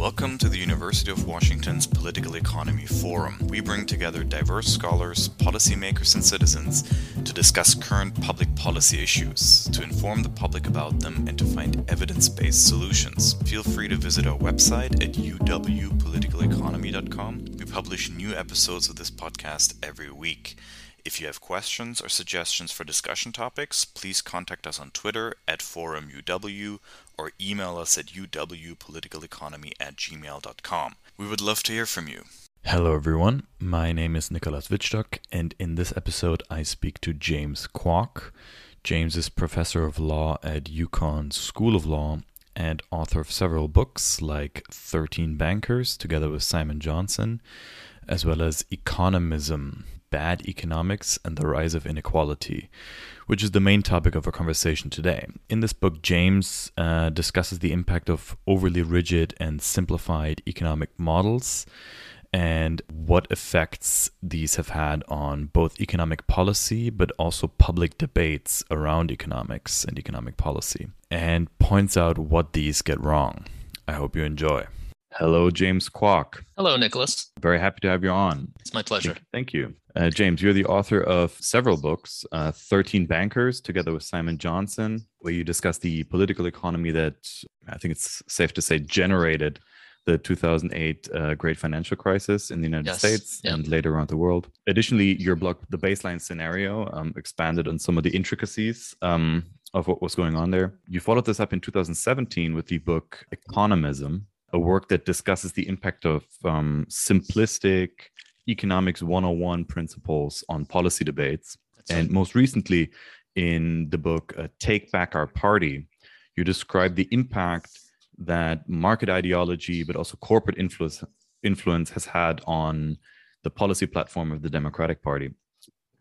Welcome to the University of Washington's Political Economy Forum. We bring together diverse scholars, policymakers, and citizens to discuss current public policy issues, to inform the public about them, and to find evidence based solutions. Feel free to visit our website at uwpoliticaleconomy.com. We publish new episodes of this podcast every week. If you have questions or suggestions for discussion topics, please contact us on Twitter at ForumUW or email us at uwpoliticaleconomy at gmail.com. We would love to hear from you. Hello, everyone. My name is Nicolas Wittstock, and in this episode, I speak to James Kwak. James is professor of law at UConn School of Law and author of several books like 13 Bankers, together with Simon Johnson, as well as Economism Bad Economics and the Rise of Inequality, which is the main topic of our conversation today. In this book, James uh, discusses the impact of overly rigid and simplified economic models and what effects these have had on both economic policy but also public debates around economics and economic policy, and points out what these get wrong. I hope you enjoy. Hello, James Kwak. Hello, Nicolas. Very happy to have you on. It's my pleasure. Thank you. Uh, James, you're the author of several books, uh, 13 Bankers, together with Simon Johnson, where you discuss the political economy that I think it's safe to say generated the 2008 uh, great financial crisis in the United yes. States and later around the world. Additionally, your blog, The Baseline Scenario, um, expanded on some of the intricacies um, of what was going on there. You followed this up in 2017 with the book Economism, a work that discusses the impact of um, simplistic economics 101 principles on policy debates. That's and right. most recently, in the book uh, Take Back Our Party, you describe the impact that market ideology, but also corporate influence, influence has had on the policy platform of the Democratic Party.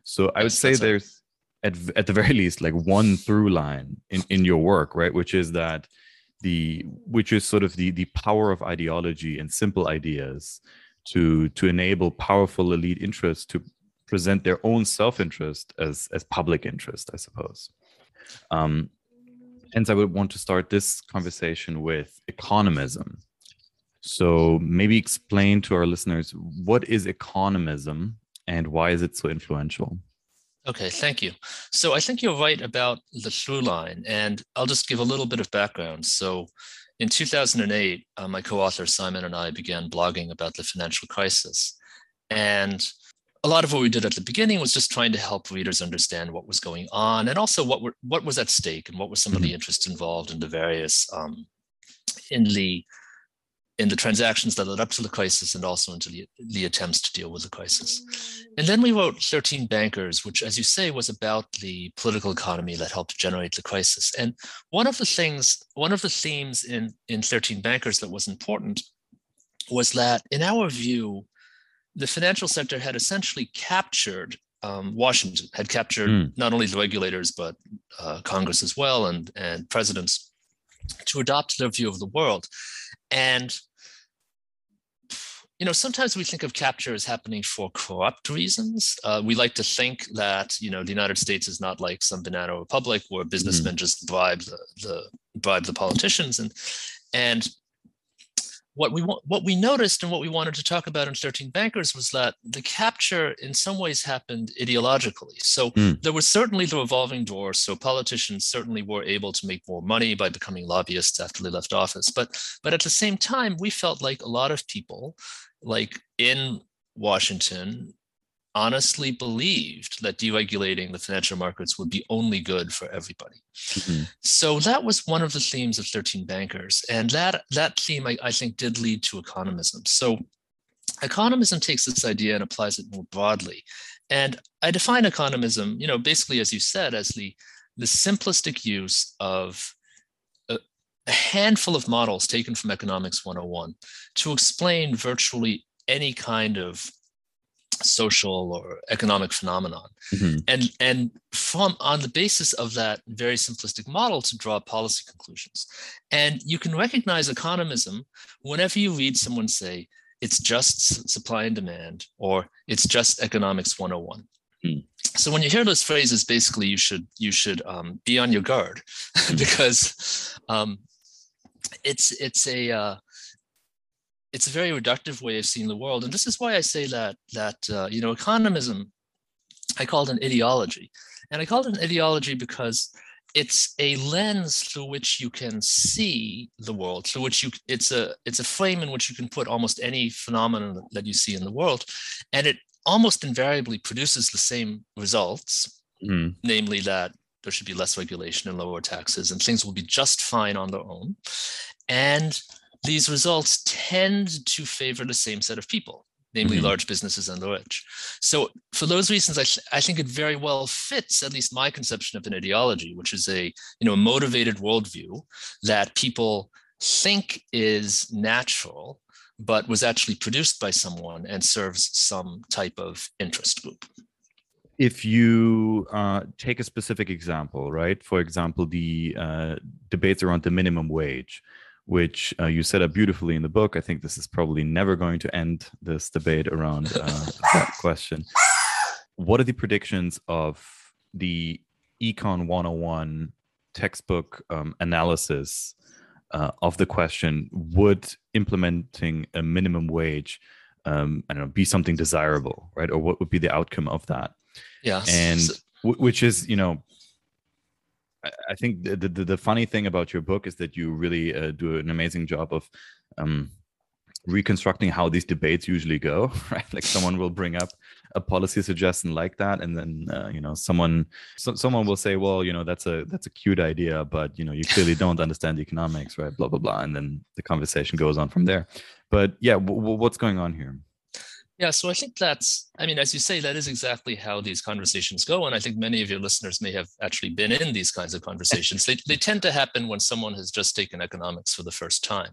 So I would say there's, at, at the very least, like one through line in, in your work, right? Which is that the which is sort of the the power of ideology and simple ideas to to enable powerful elite interests to present their own self-interest as as public interest i suppose. Um, hence i would want to start this conversation with economism. So maybe explain to our listeners what is economism and why is it so influential Okay, thank you. So I think you're right about the through line, and I'll just give a little bit of background. So in 2008, uh, my co author Simon and I began blogging about the financial crisis. And a lot of what we did at the beginning was just trying to help readers understand what was going on and also what were what was at stake and what were some of the mm-hmm. interests involved in the various um, in the in the transactions that led up to the crisis and also into the, the attempts to deal with the crisis. And then we wrote 13 Bankers, which, as you say, was about the political economy that helped generate the crisis. And one of the things, one of the themes in, in 13 Bankers that was important was that, in our view, the financial sector had essentially captured um, Washington, had captured mm. not only the regulators, but uh, Congress as well and, and presidents to adopt their view of the world. And you know, sometimes we think of capture as happening for corrupt reasons. Uh, we like to think that you know the United States is not like some banana republic where businessmen mm-hmm. just bribe the, the bribe the politicians and and what we want, what we noticed and what we wanted to talk about in 13 Bankers was that the capture in some ways happened ideologically. So mm. there was certainly the revolving door. So politicians certainly were able to make more money by becoming lobbyists after they left office. But but at the same time, we felt like a lot of people like in Washington honestly believed that deregulating the financial markets would be only good for everybody. Mm-hmm. So that was one of the themes of 13 Bankers. And that, that theme, I, I think, did lead to economism. So economism takes this idea and applies it more broadly. And I define economism, you know, basically, as you said, as the, the simplistic use of a handful of models taken from Economics 101 to explain virtually any kind of social or economic phenomenon mm-hmm. and and from on the basis of that very simplistic model to draw policy conclusions and you can recognize economism whenever you read someone say it's just supply and demand or it's just economics 101 mm. so when you hear those phrases basically you should you should um, be on your guard mm. because um, it's it's a uh, it's a very reductive way of seeing the world, and this is why I say that that uh, you know economism, I call it an ideology, and I call it an ideology because it's a lens through which you can see the world through which you it's a it's a frame in which you can put almost any phenomenon that you see in the world. And it almost invariably produces the same results mm. namely that there should be less regulation and lower taxes and things will be just fine on their own and these results tend to favor the same set of people namely mm-hmm. large businesses and the rich. So for those reasons, I, th- I think it very well fits at least my conception of an ideology, which is a you know a motivated worldview that people think is natural, but was actually produced by someone and serves some type of interest group. If you uh, take a specific example, right? For example, the uh, debates around the minimum wage which uh, you set up beautifully in the book. I think this is probably never going to end this debate around uh, that question. What are the predictions of the Econ 101 textbook um, analysis uh, of the question Would implementing a minimum wage, um, I don't know, be something desirable, right? Or what would be the outcome of that? Yeah. And w- which is, you know, I think the, the, the funny thing about your book is that you really uh, do an amazing job of um, reconstructing how these debates usually go. Right, like someone will bring up a policy suggestion like that, and then uh, you know someone so, someone will say, well, you know that's a that's a cute idea, but you know you clearly don't understand economics, right? Blah blah blah, and then the conversation goes on from there. But yeah, w- w- what's going on here? Yeah, so I think that's, I mean, as you say, that is exactly how these conversations go. And I think many of your listeners may have actually been in these kinds of conversations. they, they tend to happen when someone has just taken economics for the first time,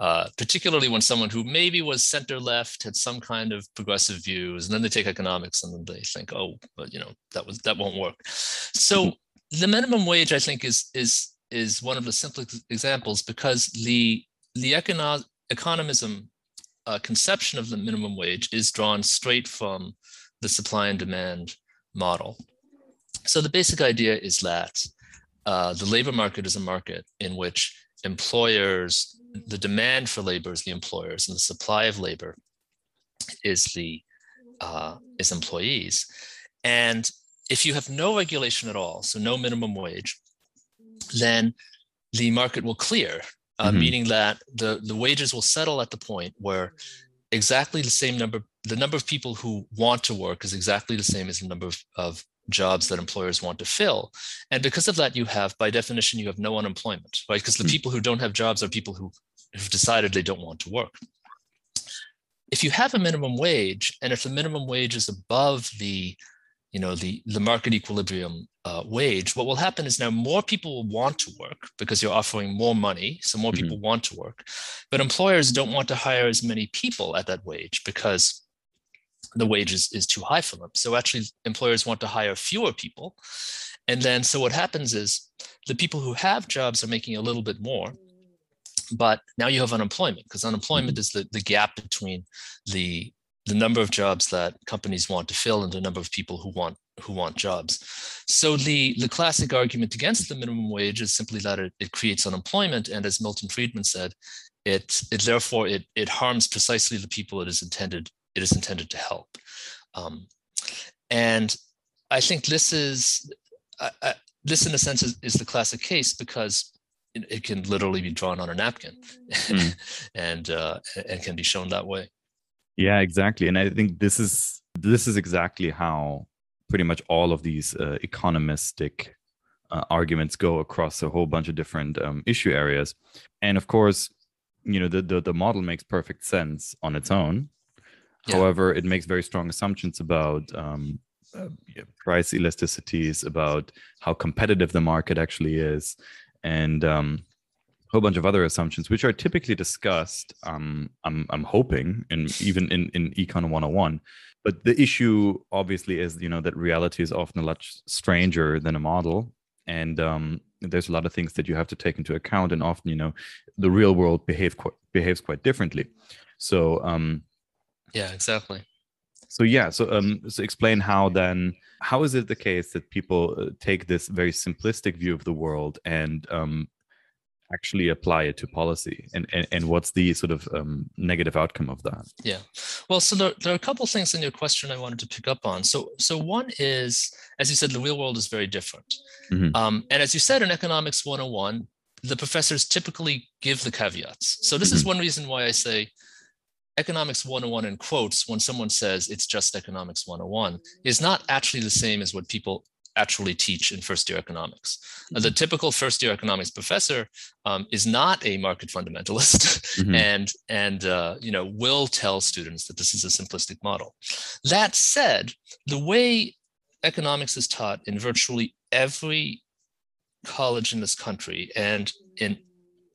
uh, particularly when someone who maybe was center left had some kind of progressive views, and then they take economics and then they think, oh, but you know, that was that won't work. So the minimum wage, I think, is is is one of the simplest examples because the the econo- economism uh, conception of the minimum wage is drawn straight from the supply and demand model. So the basic idea is that uh, the labor market is a market in which employers, the demand for labor is the employers, and the supply of labor is the uh, is employees. And if you have no regulation at all, so no minimum wage, then the market will clear uh, mm-hmm. meaning that the, the wages will settle at the point where exactly the same number, the number of people who want to work is exactly the same as the number of, of jobs that employers want to fill. And because of that, you have, by definition, you have no unemployment, right? Because the mm-hmm. people who don't have jobs are people who have decided they don't want to work. If you have a minimum wage, and if the minimum wage is above the you know the the market equilibrium uh, wage what will happen is now more people will want to work because you're offering more money so more mm-hmm. people want to work but employers don't want to hire as many people at that wage because the wage is, is too high for them so actually employers want to hire fewer people and then so what happens is the people who have jobs are making a little bit more but now you have unemployment because unemployment mm-hmm. is the, the gap between the the number of jobs that companies want to fill and the number of people who want who want jobs. So the, the classic argument against the minimum wage is simply that it, it creates unemployment. And as Milton Friedman said, it, it therefore it, it harms precisely the people it is intended it is intended to help. Um, and I think this is I, I, this in a sense is, is the classic case because it, it can literally be drawn on a napkin mm. and uh, and can be shown that way. Yeah, exactly. And I think this is this is exactly how pretty much all of these uh, economistic uh, arguments go across a whole bunch of different um, issue areas. And of course, you know the, the, the model makes perfect sense on its own. Yeah. However, it makes very strong assumptions about um, uh, price elasticities, about how competitive the market actually is, and um, whole bunch of other assumptions, which are typically discussed. Um, I'm I'm hoping, and even in in Econ 101. But the issue, obviously, is you know that reality is often a lot stranger than a model, and um, there's a lot of things that you have to take into account, and often you know the real world behave quite, behaves quite differently. So um, yeah, exactly. So yeah, so um, so explain how then how is it the case that people uh, take this very simplistic view of the world and um, actually apply it to policy? And and, and what's the sort of um, negative outcome of that? Yeah. Well so there, there are a couple things in your question i wanted to pick up on. So so one is as you said the real world is very different. Mm-hmm. um, and as you said in economics 101 the professors typically give the caveats. So this mm-hmm. is one reason why i say economics 101 in quotes when someone says it's just economics 101 is not actually the same as what people actually teach in first year economics. Mm-hmm. The typical first year economics professor um, is not a market fundamentalist mm-hmm. and and uh, you know will tell students that this is a simplistic model. That said, the way economics is taught in virtually every college in this country and in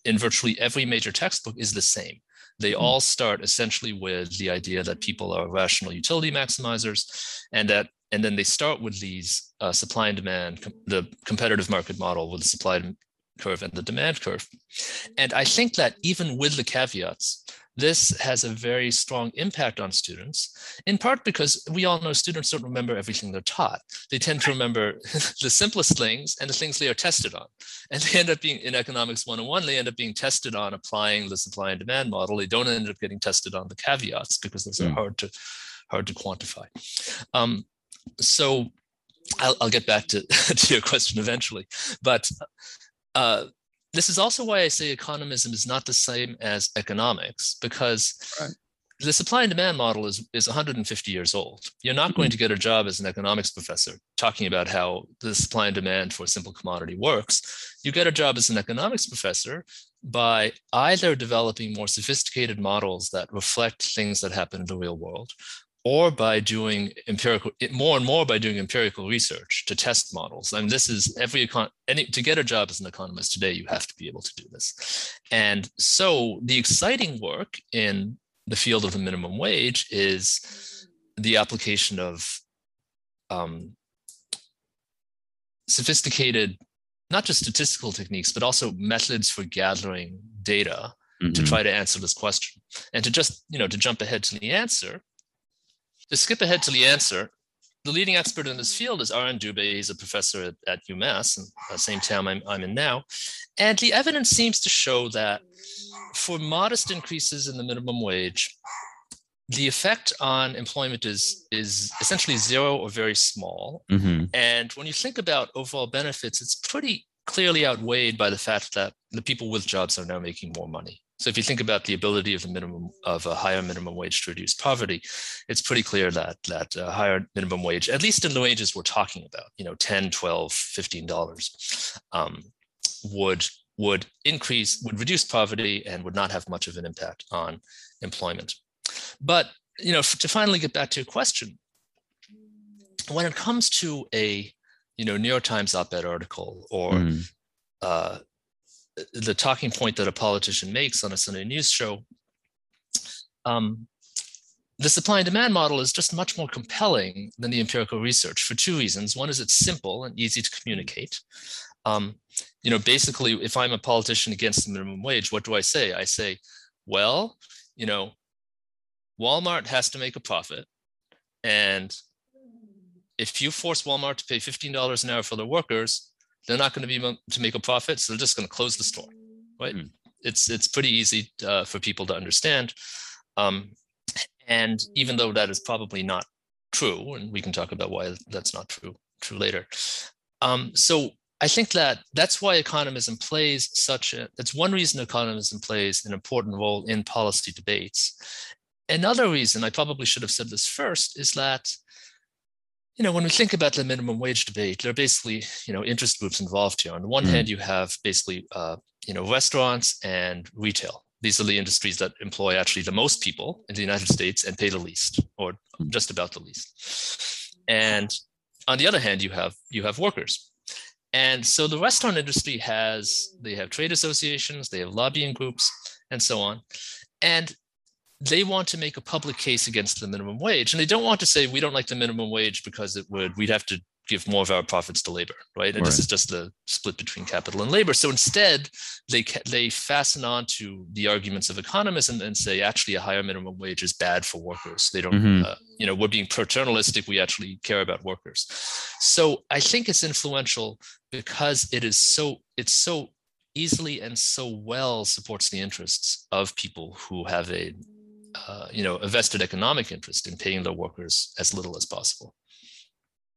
in virtually every major textbook is the same. They mm-hmm. all start essentially with the idea that people are rational utility maximizers and that and then they start with these uh, supply and demand, com- the competitive market model with the supply curve and the demand curve. And I think that even with the caveats, this has a very strong impact on students, in part because we all know students don't remember everything they're taught. They tend to remember the simplest things and the things they are tested on. And they end up being in economics 101, they end up being tested on applying the supply and demand model. They don't end up getting tested on the caveats because those mm. are hmm. hard to hard to quantify. Um, so I'll, I'll get back to, to your question eventually, but uh, this is also why I say economism is not the same as economics because right. the supply and demand model is, is 150 years old. You're not going mm-hmm. to get a job as an economics professor talking about how the supply and demand for a simple commodity works. You get a job as an economics professor by either developing more sophisticated models that reflect things that happen in the real world or by doing empirical more and more by doing empirical research to test models. I mean, this is every econ any to get a job as an economist today, you have to be able to do this. And so the exciting work in the field of the minimum wage is the application of um, sophisticated, not just statistical techniques, but also methods for gathering data mm-hmm. to try to answer this question. And to just, you know, to jump ahead to the answer, to skip ahead to the answer, the leading expert in this field is Arin Dube. He's a professor at, at UMass, and the same town I'm, I'm in now. And the evidence seems to show that for modest increases in the minimum wage, the effect on employment is is essentially zero or very small. Mm-hmm. And when you think about overall benefits, it's pretty clearly outweighed by the fact that the people with jobs are now making more money. So if you think about the ability of a minimum of a higher minimum wage to reduce poverty, it's pretty clear that that a higher minimum wage, at least in the wages we're talking about, you know, 10, 12, 15 dollars, um, would would increase, would reduce poverty and would not have much of an impact on employment. But you know, to finally get back to your question, when it comes to a you know New York Times op-ed article or mm. uh, the talking point that a politician makes on a Sunday news show, um, the supply and demand model is just much more compelling than the empirical research for two reasons. One is it's simple and easy to communicate. Um, you know, basically, if I'm a politician against the minimum wage, what do I say? I say, well, you know, Walmart has to make a profit. And if you force Walmart to pay $15 an hour for their workers, they're not going to be able to make a profit, so they're just going to close the store, right? Mm. It's it's pretty easy uh, for people to understand, um, and even though that is probably not true, and we can talk about why that's not true true later. Um, so I think that that's why economism plays such a. That's one reason economism plays an important role in policy debates. Another reason I probably should have said this first is that you know, when we think about the minimum wage debate, there are basically, you know, interest groups involved here. On the one mm hand, you have basically, uh, you know, restaurants and retail. These are the industries that employ actually the most people in the United States and pay the least, or mm. just about the least. And on the other hand, you have you have workers. And so the restaurant industry has they have trade associations, they have lobbying groups, and so on. And they want to make a public case against the minimum wage and they don't want to say we don't like the minimum wage because it would we'd have to give more of our profits to labor right? And right. this is just the split between capital and labor. So instead they they fasten on to the arguments of economists and, and say actually a higher minimum wage is bad for workers. They don't mm-hmm. uh, you know we're being paternalistic. We actually care about workers. So i think it's influential because it is so it's so easily and so well supports the interests of people who have a uh, you know a vested economic interest in paying their workers as little as possible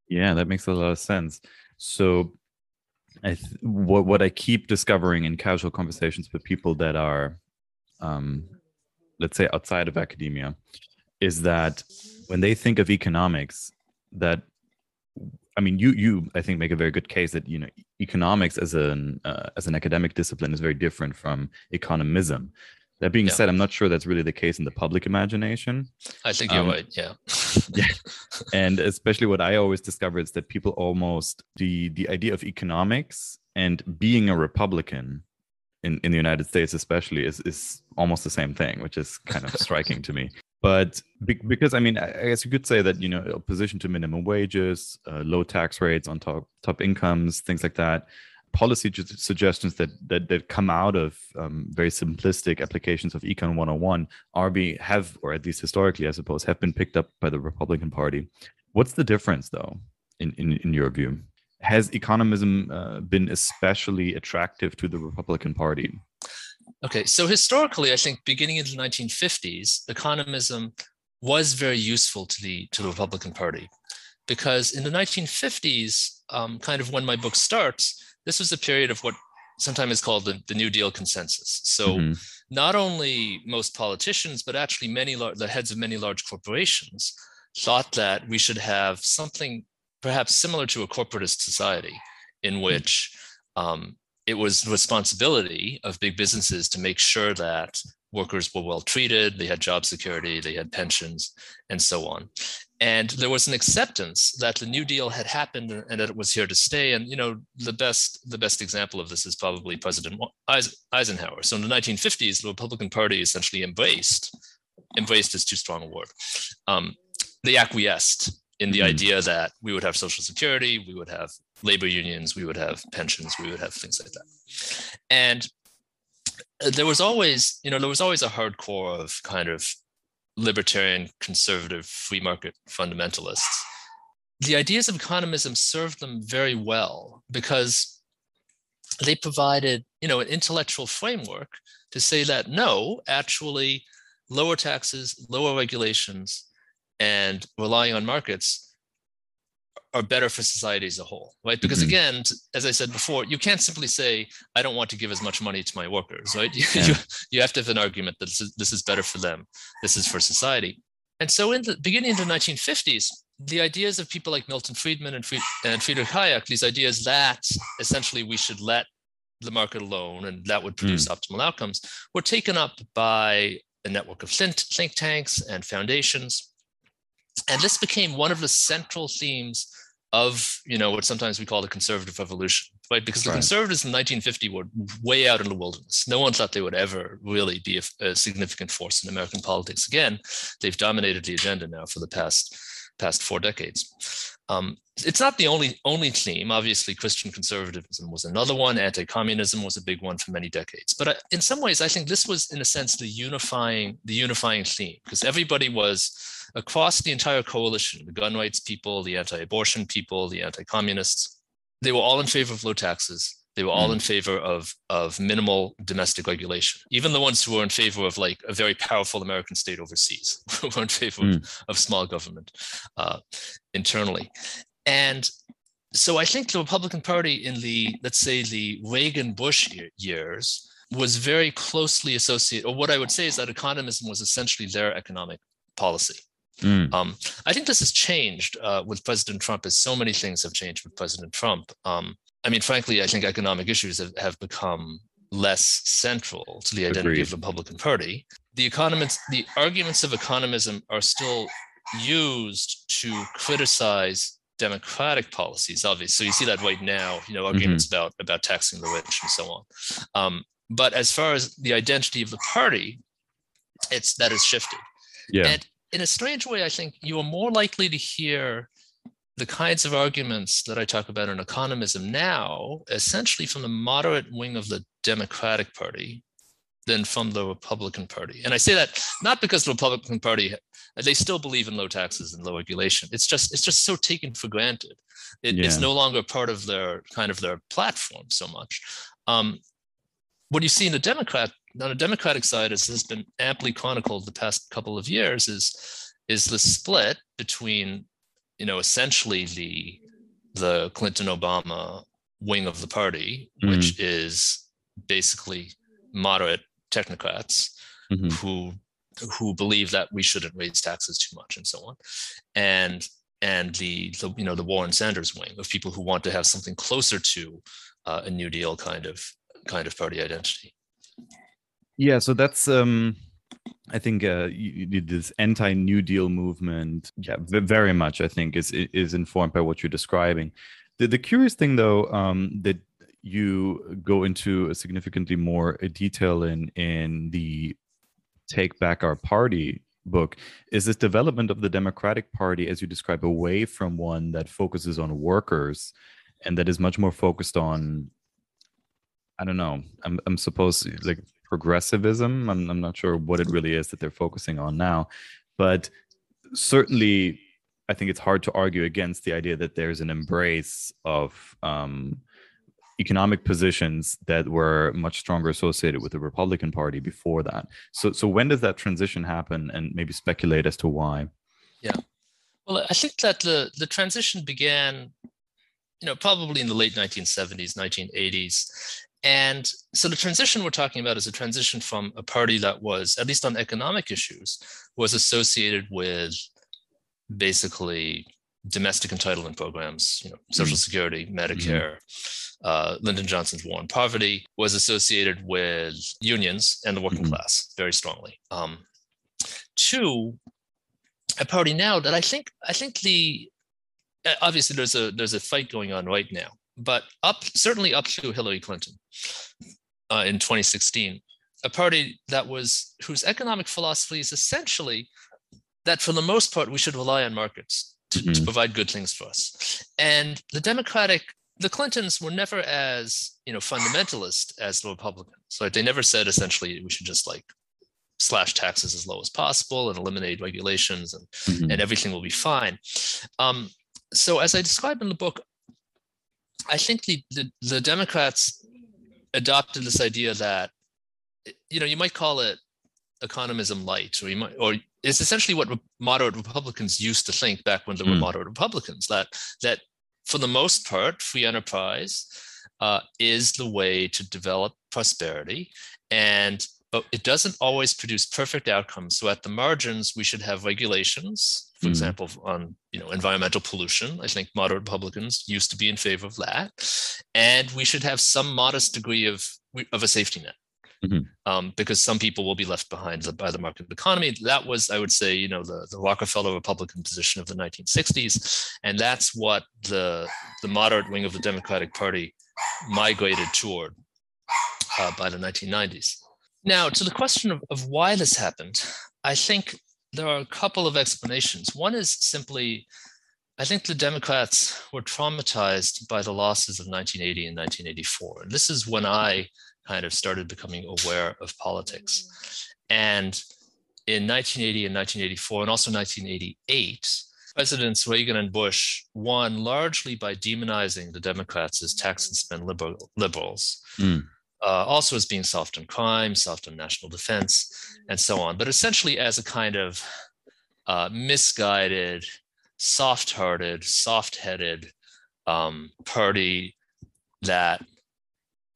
yeah that makes a lot of sense so I th- what what I keep discovering in casual conversations with people that are, um, let's say, outside of academia, is that when they think of economics, that I mean, you you I think make a very good case that you know economics as an uh, as an academic discipline is very different from economism. That being yeah. said, I'm not sure that's really the case in the public imagination. I think you're um, right. Yeah. yeah. And especially what I always discover is that people almost the the idea of economics and being a Republican in, in the United States especially is is almost the same thing, which is kind of striking to me. But be, because I mean, I guess you could say that you know opposition to minimum wages, uh, low tax rates on top top incomes, things like that policy suggestions that that, that come out of um, very simplistic applications of econ 101 are be have or at least historically i suppose have been picked up by the republican party. What's the difference though in in, in your view? Has economism uh, been especially attractive to the republican party? Okay so historically i think beginning in the 1950s economism was very useful to the to the republican party. Because in the 1950s um, kind of when my book starts this was a period of what sometimes is called the, the New Deal consensus. So mm-hmm. not only most politicians, but actually many the heads of many large corporations thought that we should have something perhaps similar to a corporatist society in mm-hmm. which um, it was the responsibility of big businesses to make sure that workers were well treated, they had job security, they had pensions, and so on and there was an acceptance that the new deal had happened and that it was here to stay. And you know the best the best example of this is probably president eisenhower. So in the 1950s the republican party essentially embraced embraced is too strong a word um, they acquiesced in the mm-hmm. idea that we would have social security we would have labor unions we would have pensions we would have things like that. And uh, there was always you know there was always a hardcore of kind of libertarian, conservative, free market fundamentalists. The ideas of economism served them very well because they provided, you know, an intellectual framework to say that no, actually, lower taxes, lower regulations, and relying on markets are better for society as a whole, right? Because mm-hmm. again, as I said before, you can't simply say, I don't want to give as much money to my workers, right? Yeah. you, you have to have an argument that this is, this is better for them. This is for society. And so in the beginning of the 1950s, the ideas of people like Milton Friedman and, Fried, and Friedrich Hayek, these ideas that essentially we should let the market alone and that would produce mm. optimal outcomes, were taken up by a network of think, think tanks and foundations. And this became one of the central themes of you know what sometimes we call the conservative revolution right? Because the right. conservatives in 1950 were way out in the wilderness. No one thought they would ever really be a, a, significant force in american politics again. They've dominated the agenda now for the past past four decades. Um, it's not the only only theme. Obviously christian conservatism was another one. Anti-communism was a big one for many decades. But I, in some ways i think this was in a sense the unifying the unifying theme because everybody was across the entire coalition the gun rights people, the anti abortion people, the anti communists they were all in favor of low taxes. They were all mm. in favor of, of minimal domestic regulation. Even the ones who were in favor of like a very powerful American state overseas were in favor mm. of, of, small government uh, internally. And so I think the Republican Party in the, let's say, the Reagan Bush years was very closely associated, or what I would say is that economism was essentially their economic policy. Mm. Um, I think this has changed uh, with President Trump, as so many things have changed with President Trump. Um, I mean, frankly, I think economic issues have, have become less central to the identity Agreed. of the Republican Party. The economists, the arguments of economism are still used to criticize democratic policies, obviously. So you see that right now, you know, arguments mm-hmm. about about taxing the rich and so on. Um, but as far as the identity of the party, it's that has shifted. Yeah. And in a strange way, I think you are more likely to hear the kinds of arguments that I talk about in economism now, essentially from the moderate wing of the Democratic Party than from the Republican Party. And I say that not because the Republican Party they still believe in low taxes and low regulation. It's just it's just so taken for granted. It, yeah. It's no longer part of their kind of their platform so much. Um, what you see in the Democrat on the Democratic side, as has been amply chronicled the past couple of years, is is the split between you know essentially the the Clinton Obama wing of the party, mm. which is basically moderate technocrats mm-hmm. who who believe that we shouldn't raise taxes too much and so on, and and the, the you know the Warren Sanders wing of people who want to have something closer to uh, a New Deal kind of kind of party identity. Yeah, so that's um I think uh, this anti-New Deal movement, yeah, very much. I think is is informed by what you're describing. The, the curious thing, though, um, that you go into a significantly more detail in in the "Take Back Our Party" book is this development of the Democratic Party, as you describe, away from one that focuses on workers and that is much more focused on I don't know. I'm I'm supposed like progressivism. I'm I'm not sure what it really is that they're focusing on now, but certainly I think it's hard to argue against the idea that there's an embrace of um, economic positions that were much stronger associated with the Republican Party before that. So so when does that transition happen, and maybe speculate as to why? Yeah, well, I think that the the transition began, you know, probably in the late 1970s, 1980s, and so the transition we're talking about is a transition from a party that was, at least on economic issues, was associated with basically domestic entitlement programs, you know, Social mm. Security, mm-hmm. Medicare. Mm-hmm. Uh, Lyndon Johnson's war on poverty was associated with unions and the working mm-hmm. class very strongly. Um, two, a party now that I think I think the obviously there's a there's a fight going on right now but up certainly up to Hillary Clinton uh, in 2016, a party that was whose economic philosophy is essentially that for the most part we should rely on markets to, mm-hmm. to provide good things for us. And the Democratic, the Clintons were never as you know fundamentalist as the Republicans. Right? They never said essentially we should just like slash taxes as low as possible and eliminate regulations and, mm-hmm. and everything will be fine. Um, so as I describe in the book, I think the, the, the Democrats adopted this idea that you know you might call it economism light, or you might, or it's essentially what moderate Republicans used to think back when they were mm. moderate Republicans. That that for the most part, free enterprise uh, is the way to develop prosperity, and but it doesn't always produce perfect outcomes. So at the margins, we should have regulations, for mm. example, on you know environmental pollution. I think moderate Republicans used to be in favor of that, and we should have some modest degree of of a safety net. Mm-hmm. Um, because some people will be left behind by the market economy. That was, I would say, you know, the, the Rockefeller Republican position of the 1960s, and that's what the the moderate wing of the Democratic Party migrated toward uh, by the 1990s. Now, to the question of, of why this happened, I think there are a couple of explanations. One is simply, I think the Democrats were traumatized by the losses of 1980 and 1984. And this is when I kind of started becoming aware of politics. And in 1980 and 1984, and also 1988, Presidents Reagan and Bush won largely by demonizing the Democrats as tax and spend liberal, liberals. Mm uh, also as being soft on crime, soft on national defense, and so on. But essentially, as a kind of uh, misguided, soft hearted, soft headed um, party that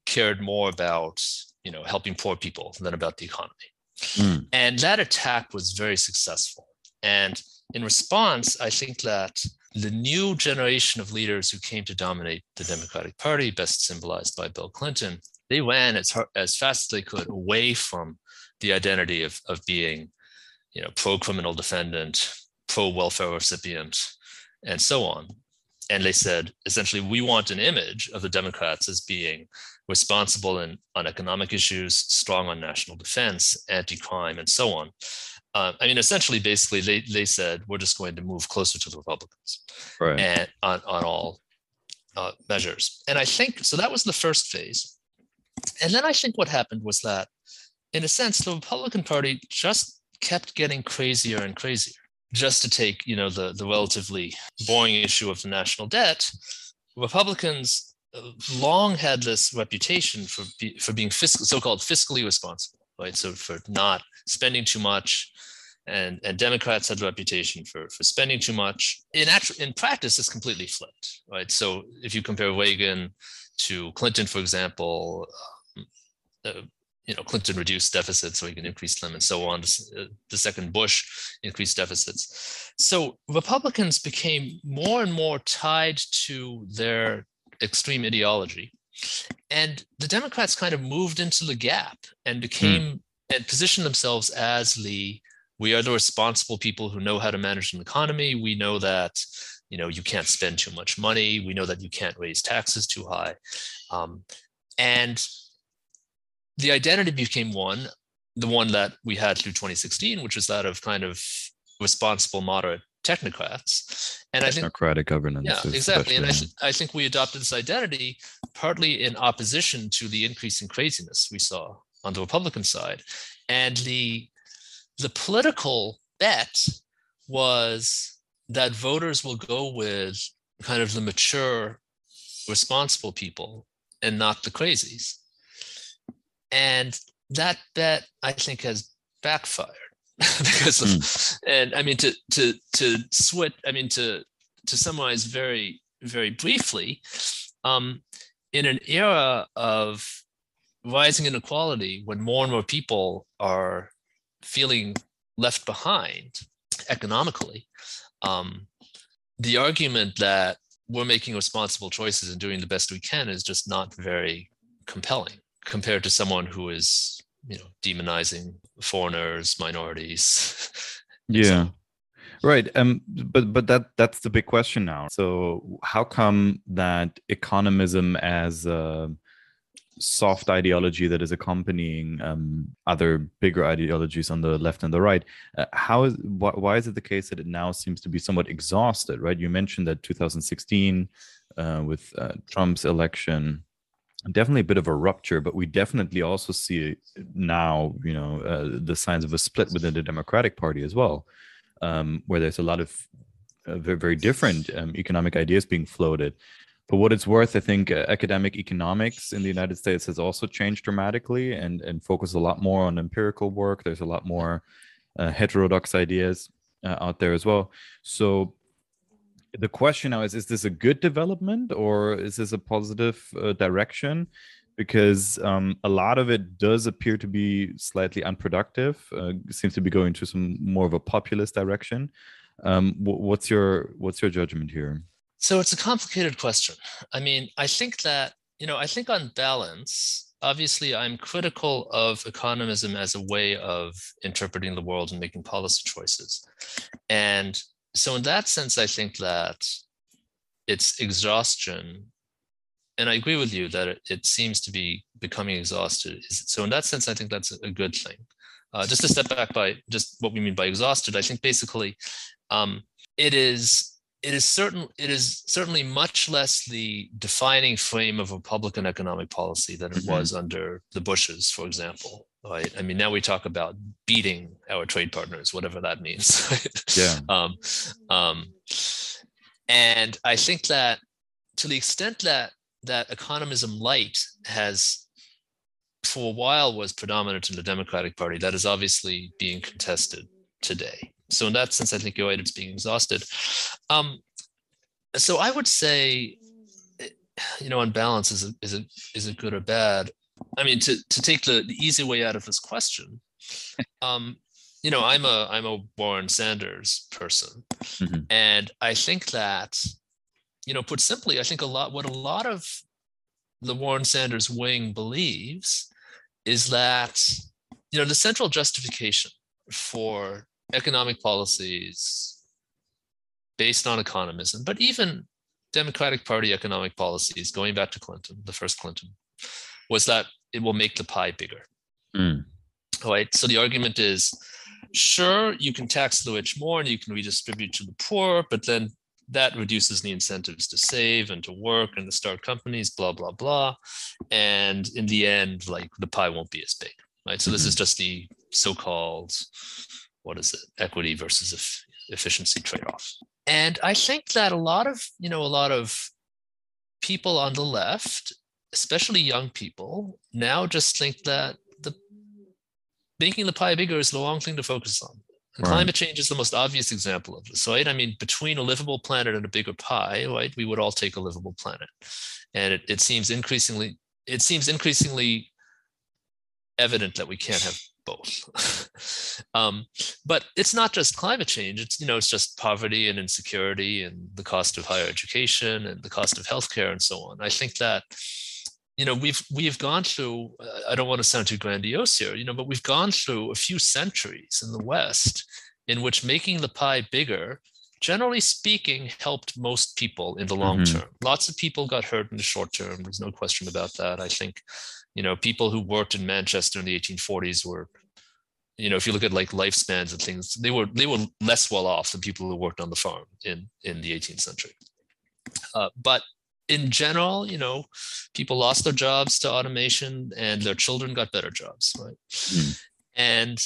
cared more about you know helping poor people than about the economy mm. and that attack was very successful and in response i think that the new generation of leaders who came to dominate the democratic party best symbolized by bill clinton they ran as hard, as fast as they could away from the identity of, of being, you know, pro criminal defendant, pro welfare recipient, and so on. And they said essentially, we want an image of the Democrats as being responsible in, on economic issues, strong on national defense, anti-crime, and so on. Uh, I mean, essentially, basically, they, they said we're just going to move closer to the Republicans, right. and on on all uh, measures. And I think so. That was the first phase. And then I think what happened was that, in a sense, the Republican Party just kept getting crazier and crazier. Just to take, you know, the, the relatively boring issue of the national debt, Republicans uh, long had this reputation for be, for being so-called fiscally responsible, right? So for not spending too much, and and Democrats had a reputation for for spending too much. In actual in practice, it's completely flipped, right? So if you compare Reagan to Clinton, for example, um, uh, you know Clinton reduced deficits, so he can increase them, and so on. Uh, the second Bush increased deficits. So Republicans became more and more tied to their extreme ideology, and the Democrats kind of moved into the gap and became mm. and positioned themselves as the we are the responsible people who know how to manage an economy. We know that you know you can't spend too much money. We know that you can't raise taxes too high, um, and the identity became one, the one that we had through 2016, which was that of kind of responsible, moderate technocrats. And I think technocratic governance. Yeah, exactly. And I, th- I think we adopted this identity partly in opposition to the increase in craziness we saw on the Republican side, and the the political bet was that voters will go with kind of the mature, responsible people and not the crazies. And that bet, I think, has backfired because of, mm. and I mean, to, to, to switch, I mean, to, to summarize very, very briefly, um, in an era of rising inequality, when more and more people are feeling left behind economically, um, the argument that we're making responsible choices and doing the best we can is just not very compelling compared to someone who is, you know, demonizing foreigners, minorities. Yeah. So. Right. Um, but but that that's the big question now. So how come that economism as a soft ideology that is accompanying um, other bigger ideologies on the left and the right. Uh, how is wh- why is it the case that it now seems to be somewhat exhausted? Right, you mentioned that 2016 uh, with uh, Trump's election, definitely a bit of a rupture, but we definitely also see now, you know, uh, the signs of a split within the Democratic Party as well, um, where there's a lot of uh, very, very different um, economic ideas being floated. For what it's worth, I think uh, academic economics in the United States has also changed dramatically and and focused a lot more on empirical work. There's a lot more uh, heterodox ideas uh, out there as well. So the question now is: Is this a good development or is this a positive uh, direction? Because um, a lot of it does appear to be slightly unproductive. Uh, seems to be going to some more of a populist direction. Um, what's your what's your judgment here? So it's a complicated question. I mean, I think that, you know, I think on balance, obviously I'm critical of economism as a way of interpreting the world and making policy choices. And so in that sense, I think that it's exhaustion. And I agree with you that it, seems to be becoming exhausted. So in that sense, I think that's a good thing. Uh, just to step back by just what we mean by exhausted, I think basically um, it is it is certain it is certainly much less the defining frame of Republican economic policy than it mm-hmm. was under the Bushes, for example. Right. I mean, now we talk about beating our trade partners, whatever that means. yeah. Um, um, and I think that to the extent that that economism light has for a while was predominant in the Democratic Party, that is obviously being contested today so in that sense, I think you're right; it's being exhausted. Um, so I would say, you know, on balance, is it is it is it good or bad? I mean, to to take the, the easy way out of this question, um, you know, I'm a I'm a Warren Sanders person, mm-hmm. and I think that, you know, put simply, I think a lot what a lot of the Warren Sanders wing believes is that, you know, the central justification for economic policies based on economism, but even Democratic Party economic policies going back to Clinton, the first Clinton, was that it will make the pie bigger. Mm. Right. So the argument is sure, you can tax the rich more and you can redistribute to the poor, but then that reduces the incentives to save and to work and to start companies, blah, blah, blah. And in the end, like the pie won't be as big. Right. So mm-hmm. this is just the so-called what is it equity versus efficiency trade-off and i think that a lot of you know a lot of people on the left, especially young people, now just think that the making the pie bigger is the wrong thing to focus on. And right. climate change is the most obvious example of this, right? I mean, between a livable planet and a bigger pie, right, we would all take a livable planet. And it, it seems increasingly, it seems increasingly evident that we can't have both. um, but it's not just climate change. It's you know it's just poverty and insecurity and the cost of higher education and the cost of healthcare and so on. I think that you know we've we've gone through. I don't want to sound too grandiose here, you know, but we've gone through a few centuries in the West in which making the pie bigger generally speaking, helped most people in the long mm-hmm. term. Lots of people got hurt in the short term. There's no question about that. I think you know, people who worked in Manchester in the 1840s were, you know, if you look at like lifespans and things, they were they were less well off than people who worked on the farm in in the 18th century. Uh, but in general, you know, people lost their jobs to automation, and their children got better jobs, right? Mm. And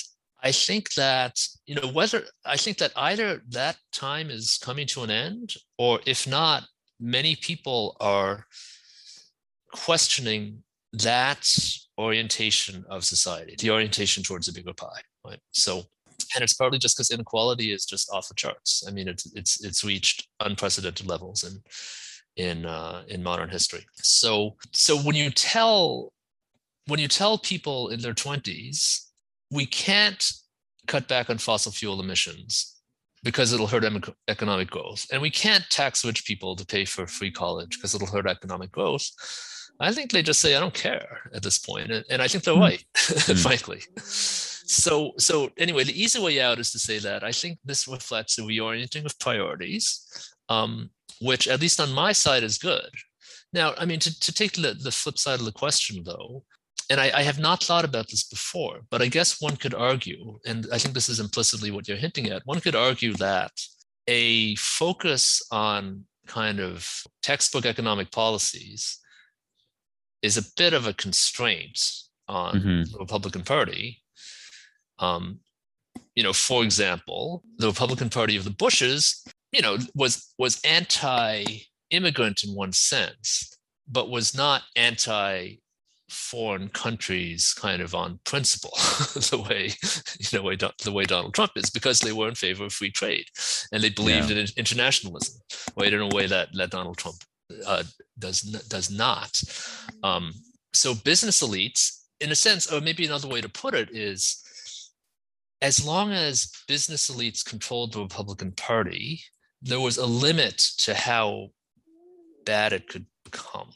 I think that you know whether I think that either that time is coming to an end, or if not, many people are questioning that orientation of society, the orientation towards a bigger pie, right? So, and it's partly just because inequality is just off the charts. I mean, it's it's it's reached unprecedented levels in in uh, in modern history. So, so when you tell when you tell people in their twenties, we can't cut back on fossil fuel emissions because it'll hurt economic growth, and we can't tax rich people to pay for free college because it'll hurt economic growth I think they just say, I don't care at this point. And, and I think they're hmm. right, mm. frankly. So, so anyway, the easy way out is to say that I think this reflects a reorienting of priorities, um, which at least on my side is good. Now, I mean, to, to take the, the flip side of the question though, and I, I have not thought about this before, but I guess one could argue, and I think this is implicitly what you're hinting at, one could argue that a focus on kind of textbook economic policies is a bit of a constraint on mm-hmm. the Republican Party. Um, you know, for example, the Republican Party of the Bushes, you know, was was anti-immigrant in one sense, but was not anti foreign countries kind of on principle the way you know way, the way Donald Trump is because they were in favor of free trade and they believed yeah. in internationalism right in a way that that Donald Trump uh, does does not. Um, so business elites, in a sense, or maybe another way to put it is, as long as business elites controlled the Republican Party, there was a limit to how bad it could become,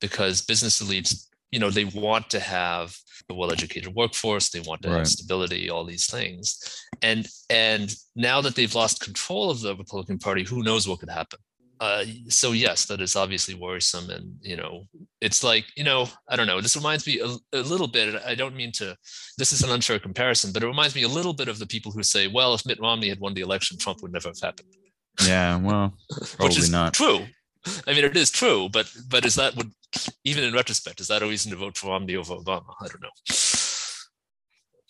because business elites, you know, they want to have a well-educated workforce, they want to right. have stability, all these things, and and now that they've lost control of the Republican Party, who knows what could happen? Uh, so yes, that is obviously worrisome, and you know, it's like you know, I don't know. This reminds me a, a, little bit. I don't mean to. This is an unfair comparison, but it reminds me a little bit of the people who say, "Well, if Mitt Romney had won the election, Trump would never have happened." Yeah, well, which is not true. I mean, it is true, but but is that would even in retrospect is that a reason to vote for Romney over Obama? I don't know.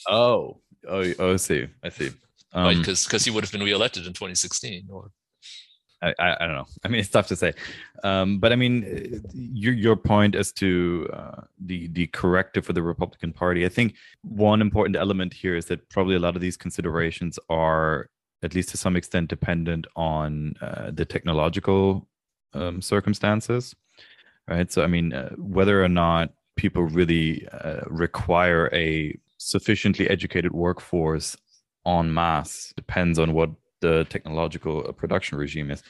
Oh, oh, oh I see. I see. Um, right, because because he would have been reelected in 2016, or I, I, don't know. I mean, it's tough to say, um, but I mean, your your point as to uh, the the corrective for the Republican Party. I think one important element here is that probably a lot of these considerations are, at least to some extent, dependent on uh, the technological um, circumstances, right? So, I mean, uh, whether or not people really uh, require a sufficiently educated workforce en masse depends on what the technological uh, production regime is.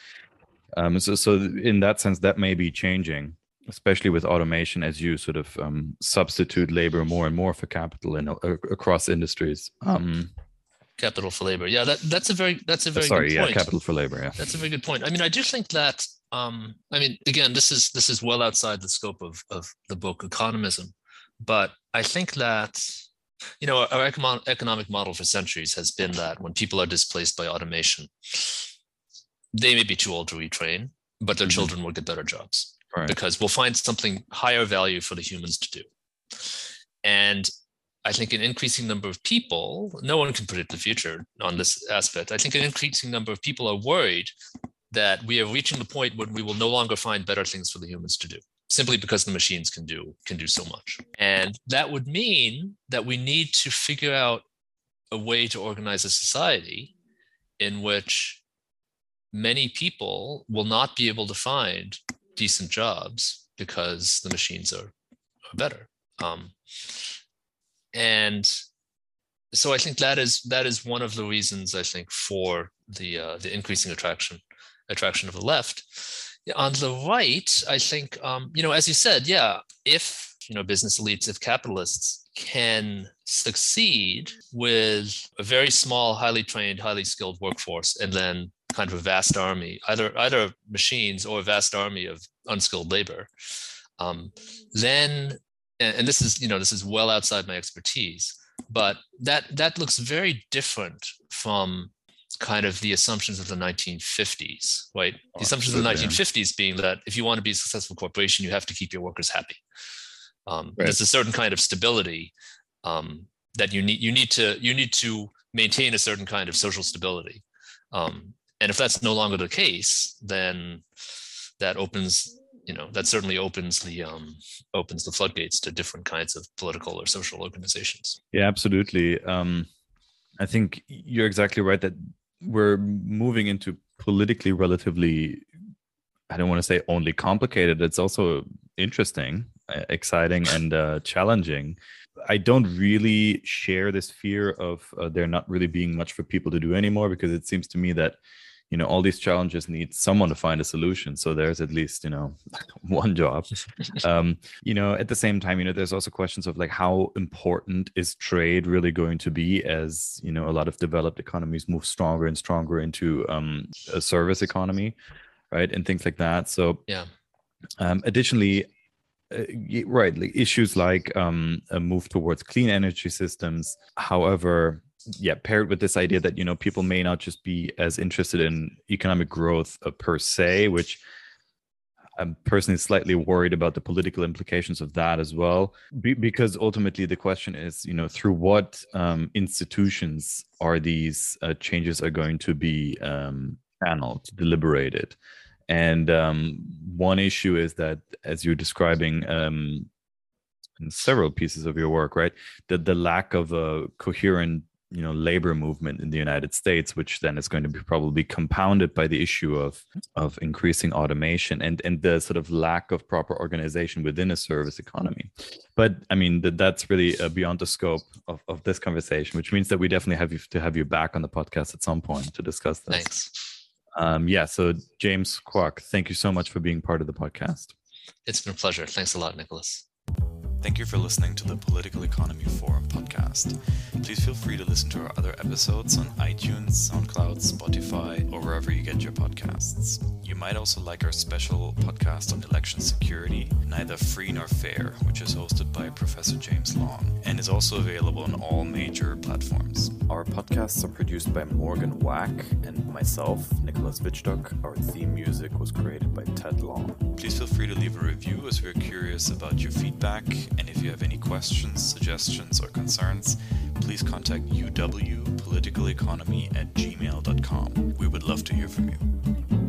Um, so, so in that sense, that may be changing, especially with automation as you sort of um, substitute labor more and more for capital in uh, across industries. Um, capital for labor, yeah, that that's a very that's a very sorry, yeah, capital for labor, yeah, that's a very good point. I mean, I do think that. Um, I mean, again, this is this is well outside the scope of of the book Economism, but I think that you know, our economic model for centuries has been that when people are displaced by automation, they may be too old to retrain, but their mm-hmm. children will get better jobs right. because we'll find something higher value for the humans to do. And I think an increasing number of people, no one can predict the future on this aspect. I think an increasing number of people are worried that we are reaching the point when we will no longer find better things for the humans to do simply because the machines can do can do so much. And that would mean that we need to figure out a way to organize a society in which many people will not be able to find decent jobs because the machines are, are better. Um, and so i think that is that is one of the reasons i think for the uh, the increasing attraction attraction of the left on the right i think um, you know as you said yeah if you know business elites if capitalists can succeed with a very small highly trained highly skilled workforce and then kind of a vast army either either machines or a vast army of unskilled labor um, then and, and this is you know this is well outside my expertise but that that looks very different from kind of the assumptions of the 1950s right? The assumptions of the 1950s being that if you want to be a successful corporation you have to keep your workers happy. Um, right. there's a certain kind of stability um, that you need you need to you need to maintain a certain kind of social stability. Um, and if that's no longer the case then that opens you know that certainly opens the um, opens the floodgates to different kinds of political or social organizations. Yeah absolutely. Um, i think you're exactly right that we're moving into politically relatively i don't want to say only complicated it's also interesting exciting and uh, challenging. I don't really share this fear of uh, there not really being much for people to do anymore because it seems to me that you know all these challenges need someone to find a solution. So there's at least you know one job. Um you know at the same time you know there's also questions of like how important is trade really going to be as you know a lot of developed economies move stronger and stronger into um a service economy right and things like that. So yeah. um additionally uh, right like issues like um a move towards clean energy systems however yeah paired with this idea that you know people may not just be as interested in economic growth uh, per se which i'm personally slightly worried about the political implications of that as well. Be- because ultimately the question is you know through what um, institutions are these uh, changes are going to be um, channeled deliberated? And um, one issue is that as you're describing um, in several pieces of your work right that the lack of a coherent you know labor movement in the United States, which then is going to be probably compounded by the issue of of increasing automation and and the sort of lack of proper organization within a service economy. But I mean that that's really uh, beyond the scope of, of this conversation, which means that we definitely have you to have you back on the podcast at some point to discuss this. Thanks. Um, yeah. So James Kwak, thank you so much for being part of the podcast. It's been a pleasure. Thanks a lot, Nicolas. Thank you for listening to the Political Economy Forum podcast. Please feel free to listen to our other episodes on iTunes, SoundCloud, Spotify, or wherever you get your podcasts. You might also like our special podcast on election security, Neither Free Nor Fair, which is hosted by Professor James Long and is also available on all major platforms. Our podcasts are produced by Morgan Wack and myself, Nicolas Wittstock. Our theme music was created by Ted Long. Please feel free to leave a review as we're curious about your feedback and if you have any questions, suggestions, or concerns, please contact uwpoliticaleconomy at gmail.com. We would love to hear from you.